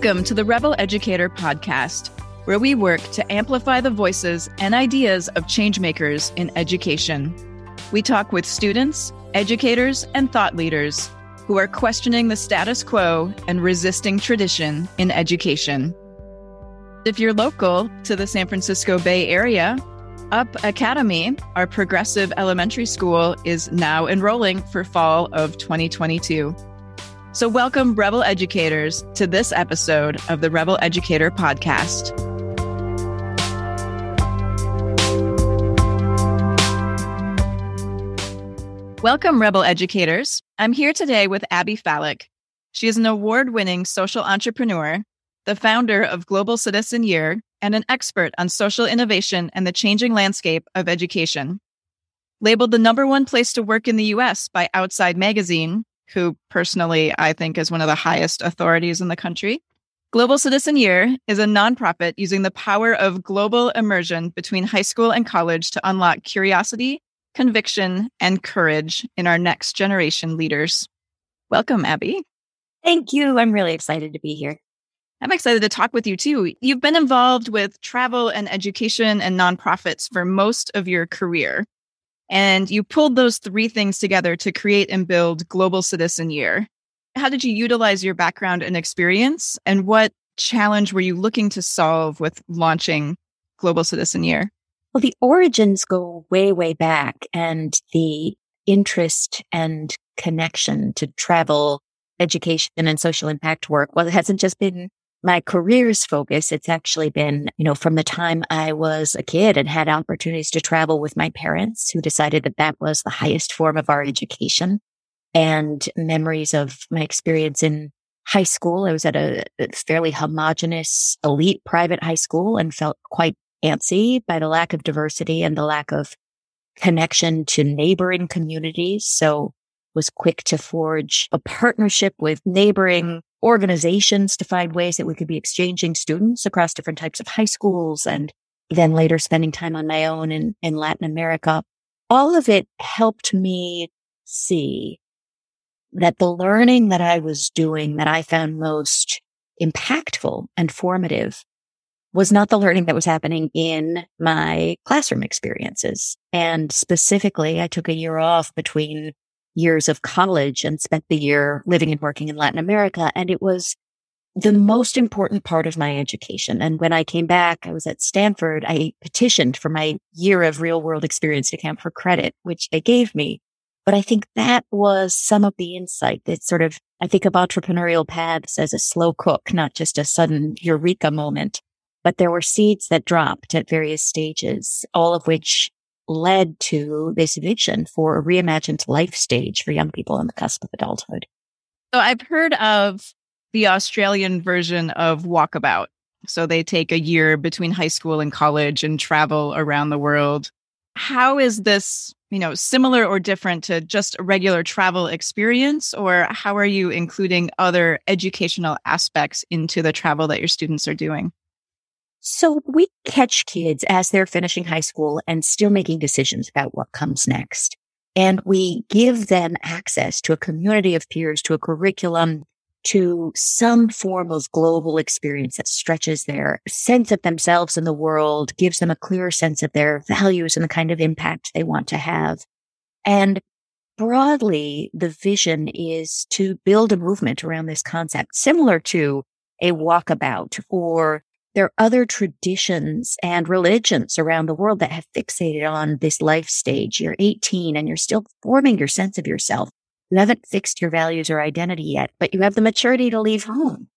Welcome to the Rebel Educator Podcast, where we work to amplify the voices and ideas of changemakers in education. We talk with students, educators, and thought leaders who are questioning the status quo and resisting tradition in education. If you're local to the San Francisco Bay Area, Up Academy, our progressive elementary school, is now enrolling for fall of 2022. So, welcome, Rebel Educators, to this episode of the Rebel Educator Podcast. Welcome, Rebel Educators. I'm here today with Abby Falik. She is an award winning social entrepreneur, the founder of Global Citizen Year, and an expert on social innovation and the changing landscape of education. Labeled the number one place to work in the US by Outside Magazine, who personally I think is one of the highest authorities in the country. Global Citizen Year is a nonprofit using the power of global immersion between high school and college to unlock curiosity, conviction, and courage in our next generation leaders. Welcome, Abby. Thank you. I'm really excited to be here. I'm excited to talk with you too. You've been involved with travel and education and nonprofits for most of your career. And you pulled those three things together to create and build Global Citizen Year. How did you utilize your background and experience? And what challenge were you looking to solve with launching Global Citizen Year? Well, the origins go way, way back and the interest and connection to travel, education and social impact work. Well, it hasn't just been my career's focus. It's actually been, you know, from the time I was a kid and had opportunities to travel with my parents who decided that that was the highest form of our education and memories of my experience in high school. I was at a fairly homogenous elite private high school and felt quite antsy by the lack of diversity and the lack of connection to neighboring communities. So was quick to forge a partnership with neighboring organizations to find ways that we could be exchanging students across different types of high schools and then later spending time on my own in, in Latin America. All of it helped me see that the learning that I was doing that I found most impactful and formative was not the learning that was happening in my classroom experiences. And specifically, I took a year off between years of college and spent the year living and working in Latin America. And it was the most important part of my education. And when I came back, I was at Stanford. I petitioned for my year of real world experience to camp for credit, which they gave me. But I think that was some of the insight that sort of, I think of entrepreneurial paths as a slow cook, not just a sudden eureka moment but there were seeds that dropped at various stages, all of which led to this vision for a reimagined life stage for young people on the cusp of adulthood. So I've heard of the Australian version of Walkabout. So they take a year between high school and college and travel around the world. How is this, you know, similar or different to just a regular travel experience or how are you including other educational aspects into the travel that your students are doing? So we catch kids as they're finishing high school and still making decisions about what comes next. And we give them access to a community of peers, to a curriculum, to some form of global experience that stretches their sense of themselves in the world, gives them a clearer sense of their values and the kind of impact they want to have. And broadly, the vision is to build a movement around this concept, similar to a walkabout or there are other traditions and religions around the world that have fixated on this life stage. You're 18 and you're still forming your sense of yourself. You haven't fixed your values or identity yet, but you have the maturity to leave home.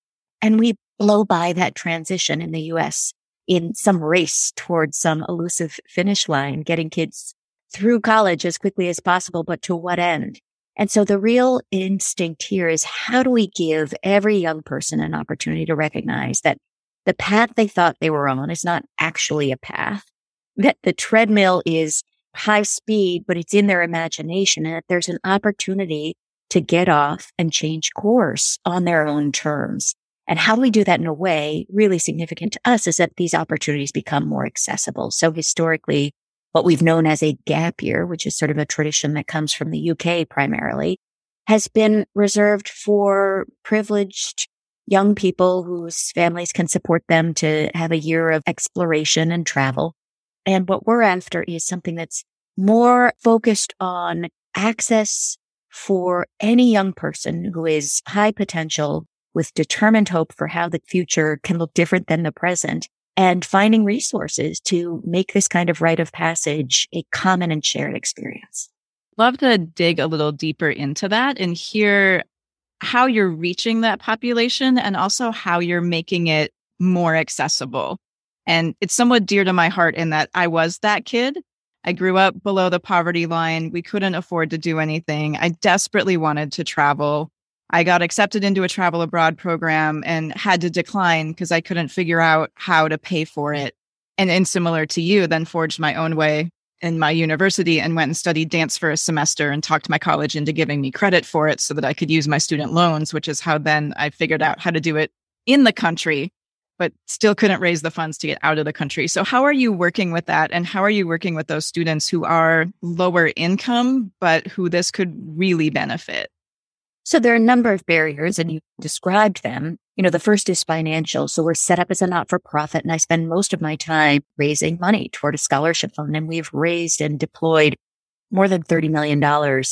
And we blow by that transition in the US in some race towards some elusive finish line, getting kids through college as quickly as possible, but to what end? And so the real instinct here is how do we give every young person an opportunity to recognize that the path they thought they were on is not actually a path, that the treadmill is high speed, but it's in their imagination and that there's an opportunity to get off and change course on their own terms. And how do we do that in a way really significant to us is that these opportunities become more accessible. So historically, what we've known as a gap year, which is sort of a tradition that comes from the UK primarily, has been reserved for privileged young people whose families can support them to have a year of exploration and travel. And what we're after is something that's more focused on access for any young person who is high potential with determined hope for how the future can look different than the present and finding resources to make this kind of rite of passage a common and shared experience. Love to dig a little deeper into that and hear how you're reaching that population and also how you're making it more accessible. And it's somewhat dear to my heart in that I was that kid. I grew up below the poverty line. We couldn't afford to do anything. I desperately wanted to travel. I got accepted into a travel abroad program and had to decline because I couldn't figure out how to pay for it. And, and similar to you, then forged my own way in my university and went and studied dance for a semester and talked my college into giving me credit for it so that I could use my student loans, which is how then I figured out how to do it in the country, but still couldn't raise the funds to get out of the country. So, how are you working with that? And how are you working with those students who are lower income, but who this could really benefit? So there are a number of barriers and you described them. You know, the first is financial. So we're set up as a not for profit and I spend most of my time raising money toward a scholarship fund and we've raised and deployed more than $30 million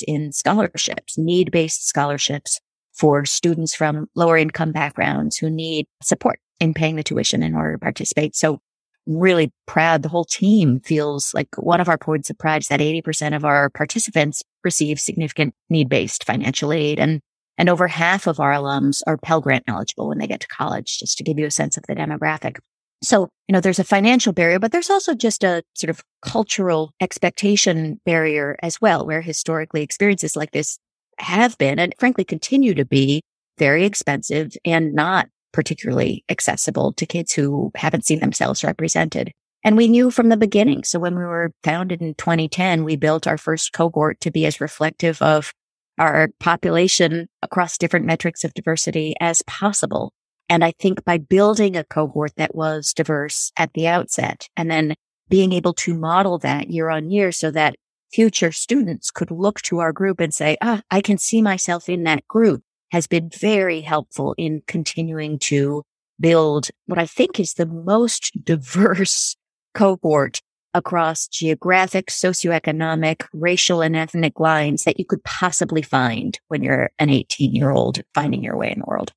in scholarships, need based scholarships for students from lower income backgrounds who need support in paying the tuition in order to participate. So really proud. The whole team feels like one of our points of pride is that 80% of our participants receive significant need based financial aid. And, and over half of our alums are Pell Grant eligible when they get to college, just to give you a sense of the demographic. So, you know, there's a financial barrier, but there's also just a sort of cultural expectation barrier as well, where historically experiences like this have been and frankly continue to be very expensive and not particularly accessible to kids who haven't seen themselves represented. And we knew from the beginning. So when we were founded in 2010, we built our first cohort to be as reflective of our population across different metrics of diversity as possible. And I think by building a cohort that was diverse at the outset and then being able to model that year on year so that future students could look to our group and say, ah, I can see myself in that group has been very helpful in continuing to build what I think is the most diverse cohort across geographic, socioeconomic, racial, and ethnic lines that you could possibly find when you're an 18 year old finding your way in the world.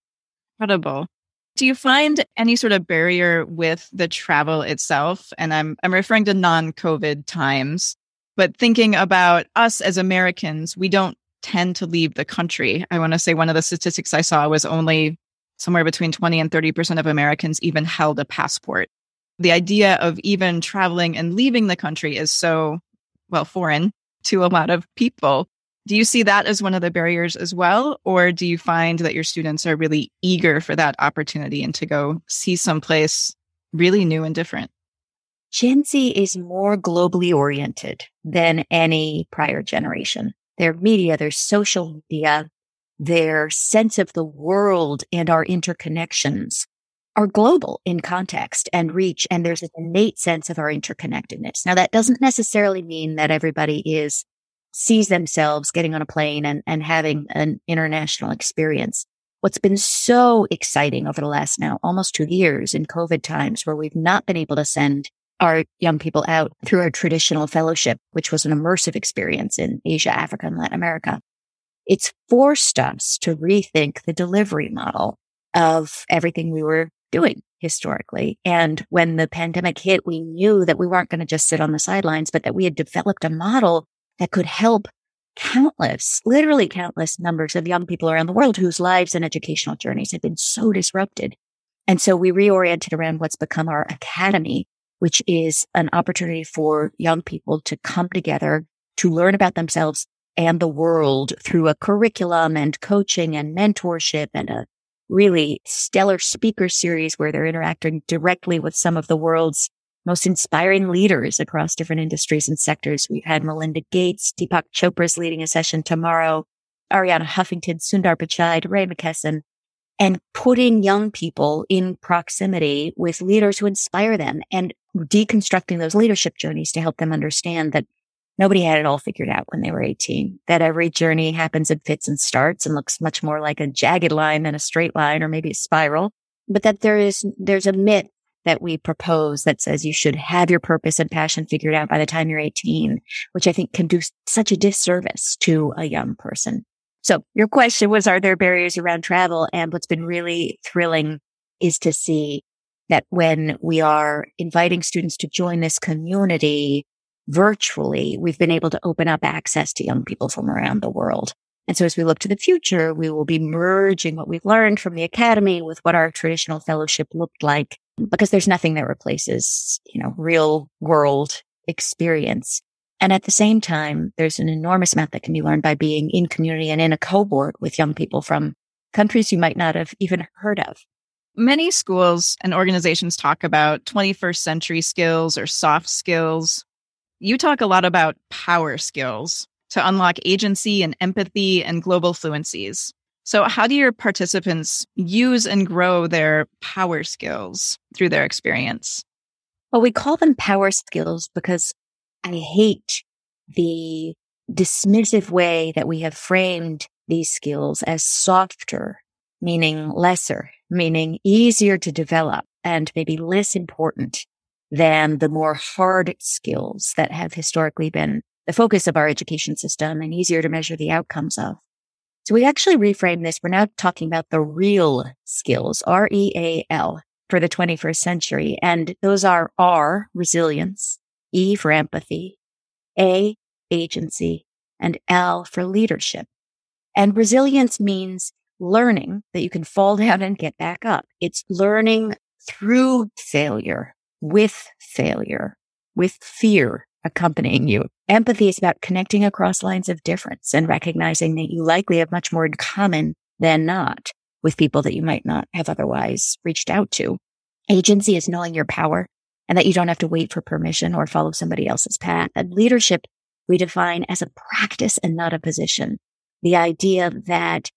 Incredible. Do you find any sort of barrier with the travel itself? And I'm I'm referring to non-COVID times, but thinking about us as Americans, we don't tend to leave the country. I want to say one of the statistics I saw was only somewhere between 20 and 30% of Americans even held a passport. The idea of even traveling and leaving the country is so, well, foreign to a lot of people. Do you see that as one of the barriers as well? Or do you find that your students are really eager for that opportunity and to go see someplace really new and different? Gen Z is more globally oriented than any prior generation their media, their social media, their sense of the world and our interconnections are global in context and reach. And there's an innate sense of our interconnectedness. Now, that doesn't necessarily mean that everybody is sees themselves getting on a plane and, and having an international experience. What's been so exciting over the last now almost two years in COVID times where we've not been able to send our young people out through our traditional fellowship, which was an immersive experience in Asia, Africa, and Latin America. It's forced us to rethink the delivery model of everything we were doing historically. And when the pandemic hit, we knew that we weren't going to just sit on the sidelines, but that we had developed a model that could help countless, literally countless numbers of young people around the world whose lives and educational journeys had been so disrupted. And so we reoriented around what's become our academy, which is an opportunity for young people to come together to learn about themselves and the world through a curriculum and coaching and mentorship and a really stellar speaker series where they're interacting directly with some of the world's most inspiring leaders across different industries and sectors. We've had Melinda Gates, Deepak Chopra's leading a session tomorrow, Arianna Huffington, Sundar Pichai, Ray McKesson, and putting young people in proximity with leaders who inspire them and deconstructing those leadership journeys to help them understand that Nobody had it all figured out when they were 18, that every journey happens in fits and starts and looks much more like a jagged line than a straight line or maybe a spiral, but that there is, there's a myth that we propose that says you should have your purpose and passion figured out by the time you're 18, which I think can do such a disservice to a young person. So your question was, are there barriers around travel? And what's been really thrilling is to see that when we are inviting students to join this community virtually, we've been able to open up access to young people from around the world. And so as we look to the future, we will be merging what we've learned from the academy with what our traditional fellowship looked like, because there's nothing that replaces, you know, real world experience. And at the same time, there's an enormous amount that can be learned by being in community and in a cohort with young people from countries you might not have even heard of. Many schools and organizations talk about 21st century skills or soft skills. You talk a lot about power skills to unlock agency and empathy and global fluencies. So, how do your participants use and grow their power skills through their experience? Well, we call them power skills because I hate the dismissive way that we have framed these skills as softer, meaning lesser, meaning easier to develop and maybe less important than the more hard skills that have historically been the focus of our education system and easier to measure the outcomes of. So we actually reframe this. We're now talking about the real skills, R E A L for the 21st century. And those are R, resilience, E for empathy, A, agency, and L for leadership. And resilience means learning that you can fall down and get back up. It's learning through failure, with failure, with fear accompanying you. Empathy is about connecting across lines of difference and recognizing that you likely have much more in common than not with people that you might not have otherwise reached out to. Agency is knowing your power and that you don't have to wait for permission or follow somebody else's path. And leadership we define as a practice and not a position. The idea that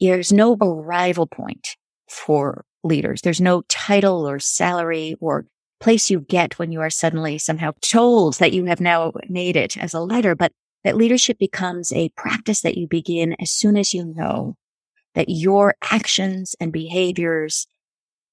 there's no arrival point for leaders. There's no title or salary or place you get when you are suddenly somehow told that you have now made it as a leader, but that leadership becomes a practice that you begin as soon as you know that your actions and behaviors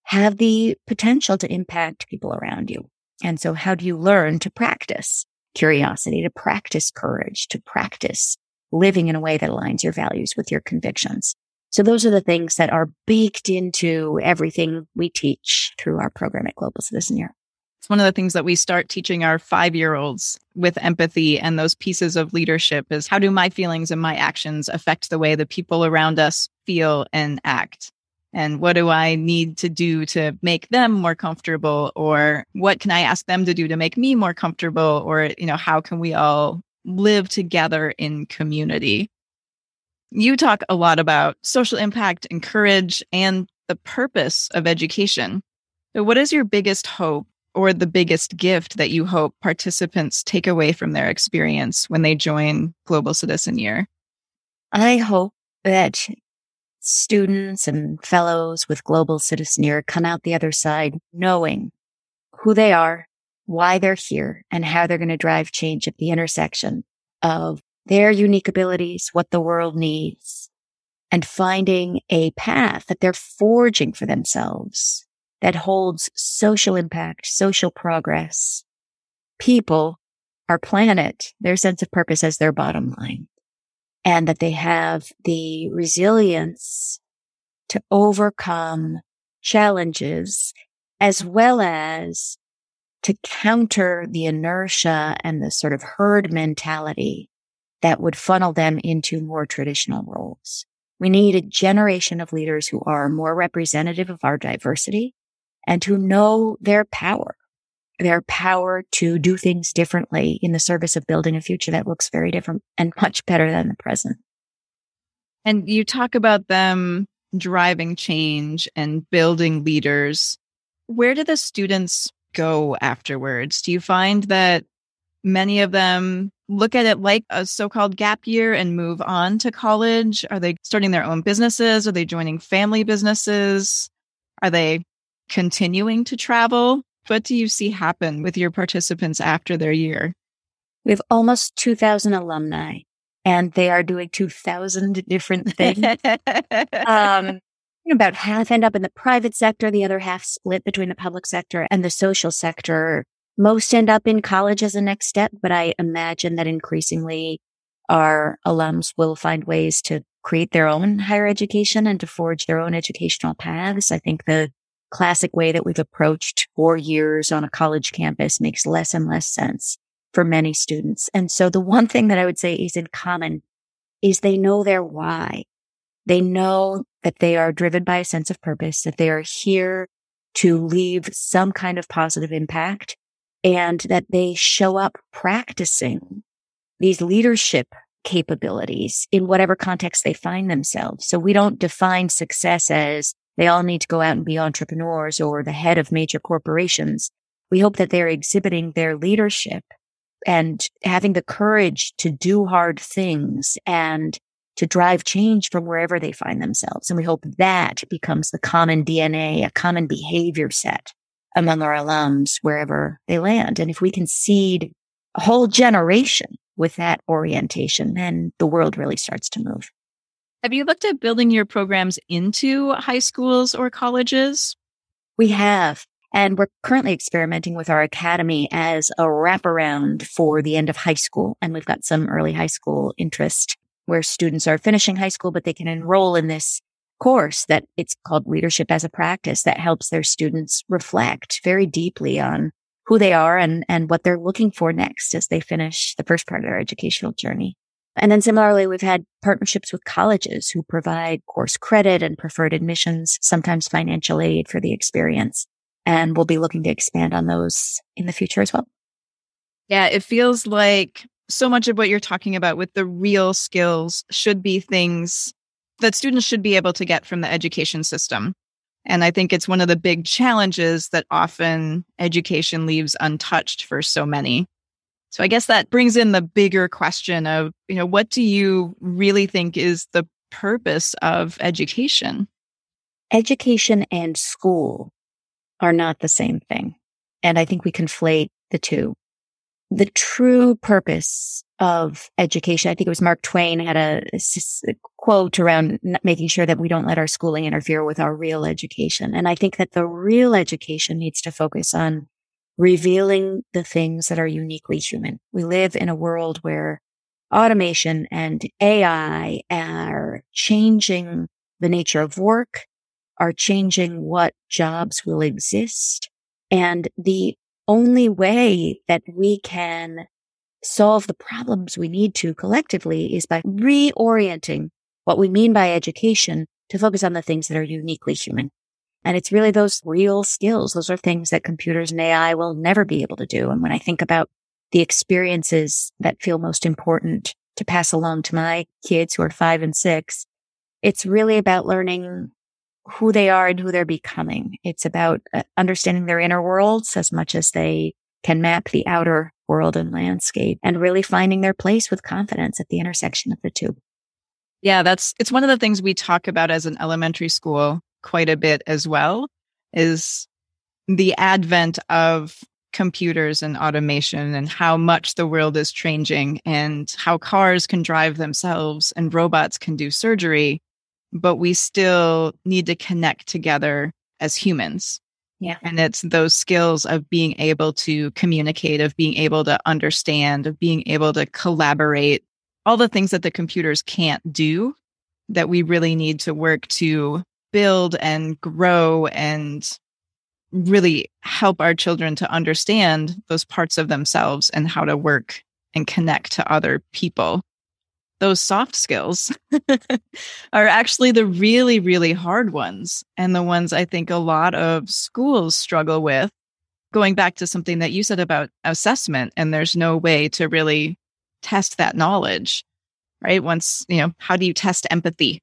have the potential to impact people around you. And so how do you learn to practice curiosity, to practice courage, to practice living in a way that aligns your values with your convictions? So those are the things that are baked into everything we teach through our program at Global Citizen Year. It's one of the things that we start teaching our five year olds with empathy and those pieces of leadership is how do my feelings and my actions affect the way the people around us feel and act? And what do I need to do to make them more comfortable? Or what can I ask them to do to make me more comfortable? Or, you know, how can we all live together in community? You talk a lot about social impact and courage and the purpose of education. So what is your biggest hope or the biggest gift that you hope participants take away from their experience when they join Global Citizen Year? I hope that students and fellows with Global Citizen Year come out the other side knowing who they are, why they're here, and how they're going to drive change at the intersection of their unique abilities, what the world needs, and finding a path that they're forging for themselves that holds social impact, social progress, people, our planet, their sense of purpose as their bottom line, and that they have the resilience to overcome challenges as well as to counter the inertia and the sort of herd mentality that would funnel them into more traditional roles. We need a generation of leaders who are more representative of our diversity and who know their power, their power to do things differently in the service of building a future that looks very different and much better than the present. And you talk about them driving change and building leaders. Where do the students go afterwards? Do you find that many of them look at it like a so-called gap year and move on to college? Are they starting their own businesses? Are they joining family businesses? Are they continuing to travel? What do you see happen with your participants after their year? We have almost 2,000 alumni and they are doing 2,000 different things. um, about half end up in the private sector, the other half split between the public sector and the social sector. Most end up in college as a next step, but I imagine that increasingly our alums will find ways to create their own higher education and to forge their own educational paths. I think the classic way that we've approached four years on a college campus makes less and less sense for many students. And so the one thing that I would say is in common is they know their why. They know that they are driven by a sense of purpose, that they are here to leave some kind of positive impact and that they show up practicing these leadership capabilities in whatever context they find themselves. So we don't define success as they all need to go out and be entrepreneurs or the head of major corporations. We hope that they're exhibiting their leadership and having the courage to do hard things and to drive change from wherever they find themselves. And we hope that becomes the common DNA, a common behavior set among our alums wherever they land. And if we can seed a whole generation with that orientation, then the world really starts to move. Have you looked at building your programs into high schools or colleges? We have. And we're currently experimenting with our academy as a wraparound for the end of high school. And we've got some early high school interest where students are finishing high school, but they can enroll in this course that it's called leadership as a practice that helps their students reflect very deeply on who they are and, and what they're looking for next as they finish the first part of their educational journey. And then similarly, we've had partnerships with colleges who provide course credit and preferred admissions, sometimes financial aid for the experience. And we'll be looking to expand on those in the future as well. Yeah, it feels like so much of what you're talking about with the real skills should be things that students should be able to get from the education system. And I think it's one of the big challenges that often education leaves untouched for so many. So I guess that brings in the bigger question of, you know, what do you really think is the purpose of education? Education and school are not the same thing. And I think we conflate the two. The true purpose of education, I think it was Mark Twain had a, a quote around making sure that we don't let our schooling interfere with our real education. And I think that the real education needs to focus on revealing the things that are uniquely human. We live in a world where automation and AI are changing the nature of work, are changing what jobs will exist. And the only way that we can solve the problems we need to collectively is by reorienting what we mean by education to focus on the things that are uniquely human. And it's really those real skills. Those are things that computers and AI will never be able to do. And when I think about the experiences that feel most important to pass along to my kids who are five and six, it's really about learning who they are and who they're becoming. It's about uh, understanding their inner worlds as much as they can map the outer world and landscape and really finding their place with confidence at the intersection of the two. Yeah, that's it's one of the things we talk about as an elementary school quite a bit as well is the advent of computers and automation and how much the world is changing and how cars can drive themselves and robots can do surgery but we still need to connect together as humans yeah and it's those skills of being able to communicate of being able to understand of being able to collaborate all the things that the computers can't do that we really need to work to build and grow and really help our children to understand those parts of themselves and how to work and connect to other people. Those soft skills are actually the really, really hard ones and the ones I think a lot of schools struggle with. Going back to something that you said about assessment, and there's no way to really test that knowledge, right? Once, you know, how do you test empathy?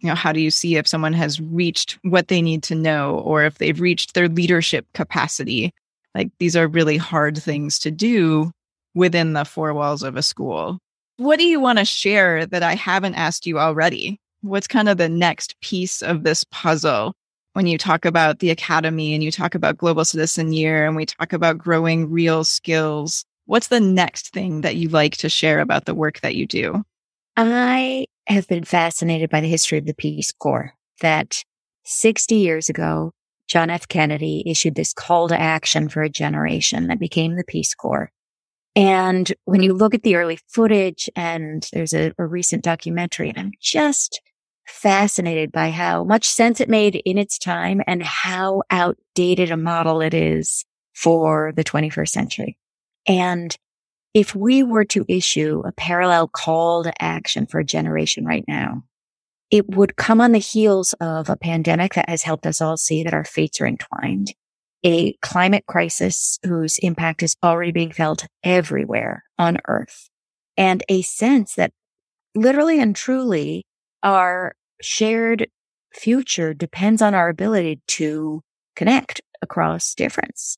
you know how do you see if someone has reached what they need to know or if they've reached their leadership capacity like these are really hard things to do within the four walls of a school what do you want to share that i haven't asked you already what's kind of the next piece of this puzzle when you talk about the academy and you talk about global citizen year and we talk about growing real skills What's the next thing that you like to share about the work that you do? I have been fascinated by the history of the Peace Corps that 60 years ago, John F. Kennedy issued this call to action for a generation that became the Peace Corps. And when you look at the early footage and there's a, a recent documentary, and I'm just fascinated by how much sense it made in its time and how outdated a model it is for the 21st century. And if we were to issue a parallel call to action for a generation right now, it would come on the heels of a pandemic that has helped us all see that our fates are entwined, a climate crisis whose impact is already being felt everywhere on earth, and a sense that literally and truly our shared future depends on our ability to connect across difference.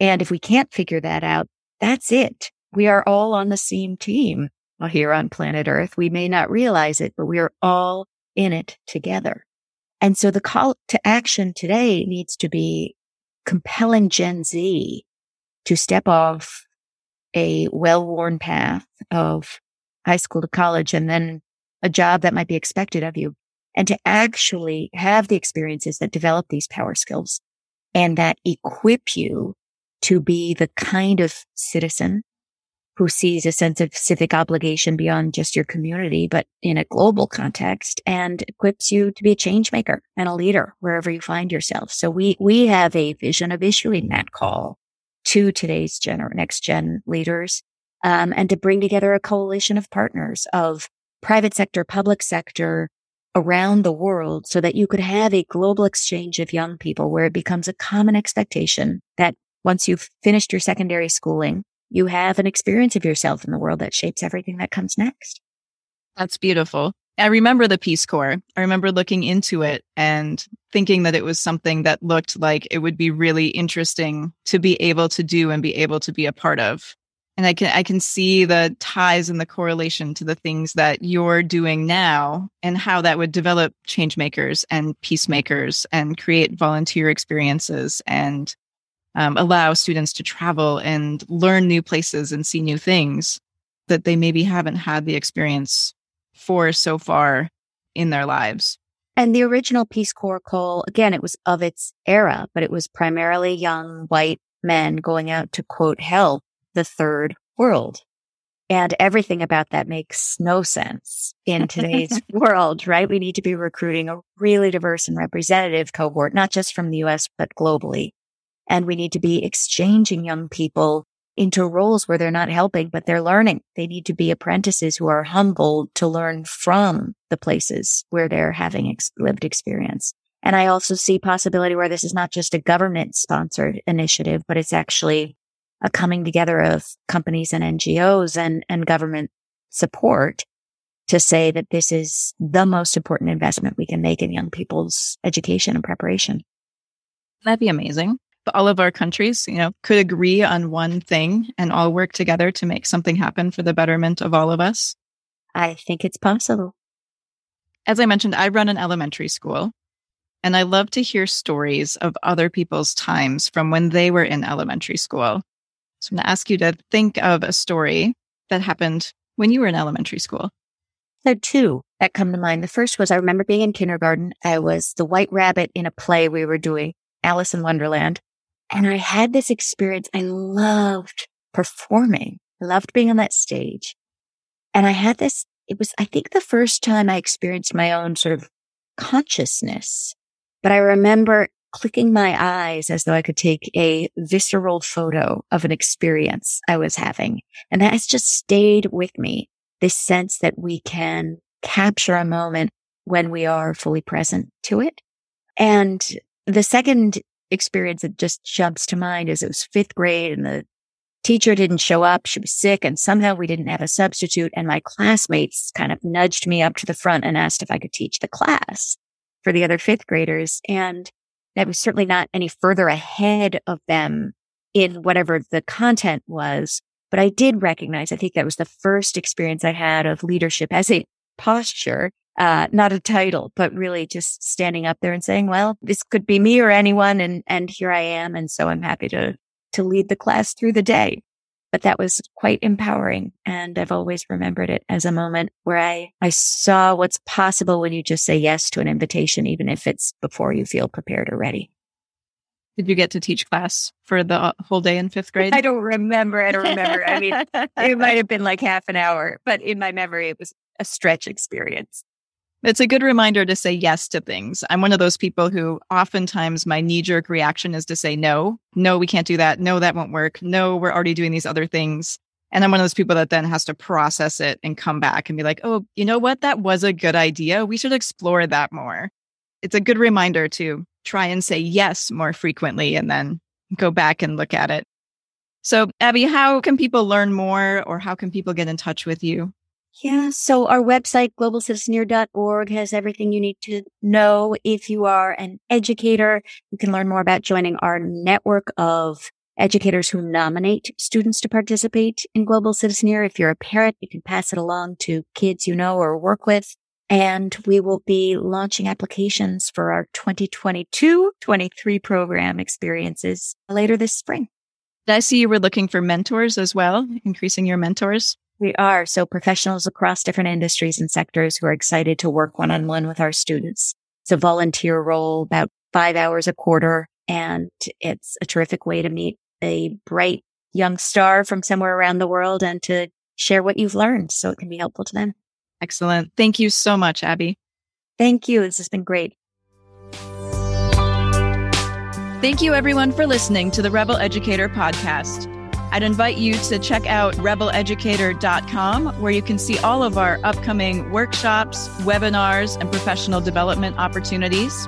And if we can't figure that out, that's it. We are all on the same team here on planet Earth. We may not realize it, but we are all in it together. And so the call to action today needs to be compelling Gen Z to step off a well-worn path of high school to college and then a job that might be expected of you and to actually have the experiences that develop these power skills and that equip you to be the kind of citizen who sees a sense of civic obligation beyond just your community, but in a global context and equips you to be a change maker and a leader wherever you find yourself. So we, we have a vision of issuing that call to today's gen or next gen leaders, um, and to bring together a coalition of partners of private sector, public sector, around the world so that you could have a global exchange of young people where it becomes a common expectation that once you've finished your secondary schooling, you have an experience of yourself in the world that shapes everything that comes next. That's beautiful. I remember the Peace Corps. I remember looking into it and thinking that it was something that looked like it would be really interesting to be able to do and be able to be a part of and I can I can see the ties and the correlation to the things that you're doing now and how that would develop change makers and peacemakers and create volunteer experiences and um, allow students to travel and learn new places and see new things that they maybe haven't had the experience for so far in their lives. And the original Peace Corps call, again, it was of its era, but it was primarily young white men going out to quote help the third world. And everything about that makes no sense in today's world, right? We need to be recruiting a really diverse and representative cohort, not just from the US, but globally. And we need to be exchanging young people into roles where they're not helping, but they're learning. They need to be apprentices who are humbled to learn from the places where they're having ex- lived experience. And I also see possibility where this is not just a government sponsored initiative, but it's actually a coming together of companies and NGOs and, and government support to say that this is the most important investment we can make in young people's education and preparation. That'd be amazing. All of our countries, you know, could agree on one thing and all work together to make something happen for the betterment of all of us. I think it's possible. As I mentioned, I run an elementary school and I love to hear stories of other people's times from when they were in elementary school. So I'm going to ask you to think of a story that happened when you were in elementary school. There are two that come to mind. The first was I remember being in kindergarten. I was the white rabbit in a play we were doing, Alice in Wonderland. And I had this experience. I loved performing. I loved being on that stage. And I had this, it was, I think the first time I experienced my own sort of consciousness. But I remember clicking my eyes as though I could take a visceral photo of an experience I was having. And that has just stayed with me. This sense that we can capture a moment when we are fully present to it. And the second experience that just jumps to mind is it was fifth grade and the teacher didn't show up. She was sick and somehow we didn't have a substitute. And my classmates kind of nudged me up to the front and asked if I could teach the class for the other fifth graders. And I was certainly not any further ahead of them in whatever the content was. But I did recognize, I think that was the first experience I had of leadership as a posture, uh, not a title, but really just standing up there and saying, well, this could be me or anyone. And, and here I am. And so I'm happy to, to lead the class through the day. but that was quite empowering. And I've always remembered it as a moment where I, I saw what's possible when you just say yes to an invitation, even if it's before you feel prepared or ready. Did you get to teach class for the whole day in fifth grade? I don't remember. I don't remember. I mean, it might have been like half an hour, but in my memory, it was a stretch experience. It's a good reminder to say yes to things. I'm one of those people who oftentimes my knee jerk reaction is to say no. No, we can't do that. No, that won't work. No, we're already doing these other things. And I'm one of those people that then has to process it and come back and be like, oh, you know what? That was a good idea. We should explore that more. It's a good reminder to try and say yes more frequently and then go back and look at it. So, Abby, how can people learn more or how can people get in touch with you? Yeah. So our website, globalcitizenyear.org has everything you need to know. If you are an educator, you can learn more about joining our network of educators who nominate students to participate in Global Citizen Year. If you're a parent, you can pass it along to kids you know or work with. And we will be launching applications for our 2022-23 program experiences later this spring. Did I see you were looking for mentors as well, increasing your mentors. We are. So professionals across different industries and sectors who are excited to work one on one with our students. It's a volunteer role, about five hours a quarter. And it's a terrific way to meet a bright young star from somewhere around the world and to share what you've learned so it can be helpful to them. Excellent. Thank you so much, Abby. Thank you. This has been great. Thank you, everyone, for listening to the Rebel Educator podcast. I'd invite you to check out rebeleducator.com, where you can see all of our upcoming workshops, webinars, and professional development opportunities.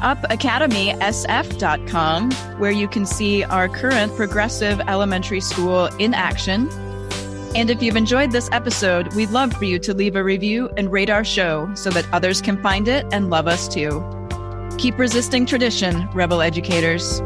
UpAcademySF.com, where you can see our current progressive elementary school in action. And if you've enjoyed this episode, we'd love for you to leave a review and rate our show so that others can find it and love us too. Keep resisting tradition, Rebel Educators.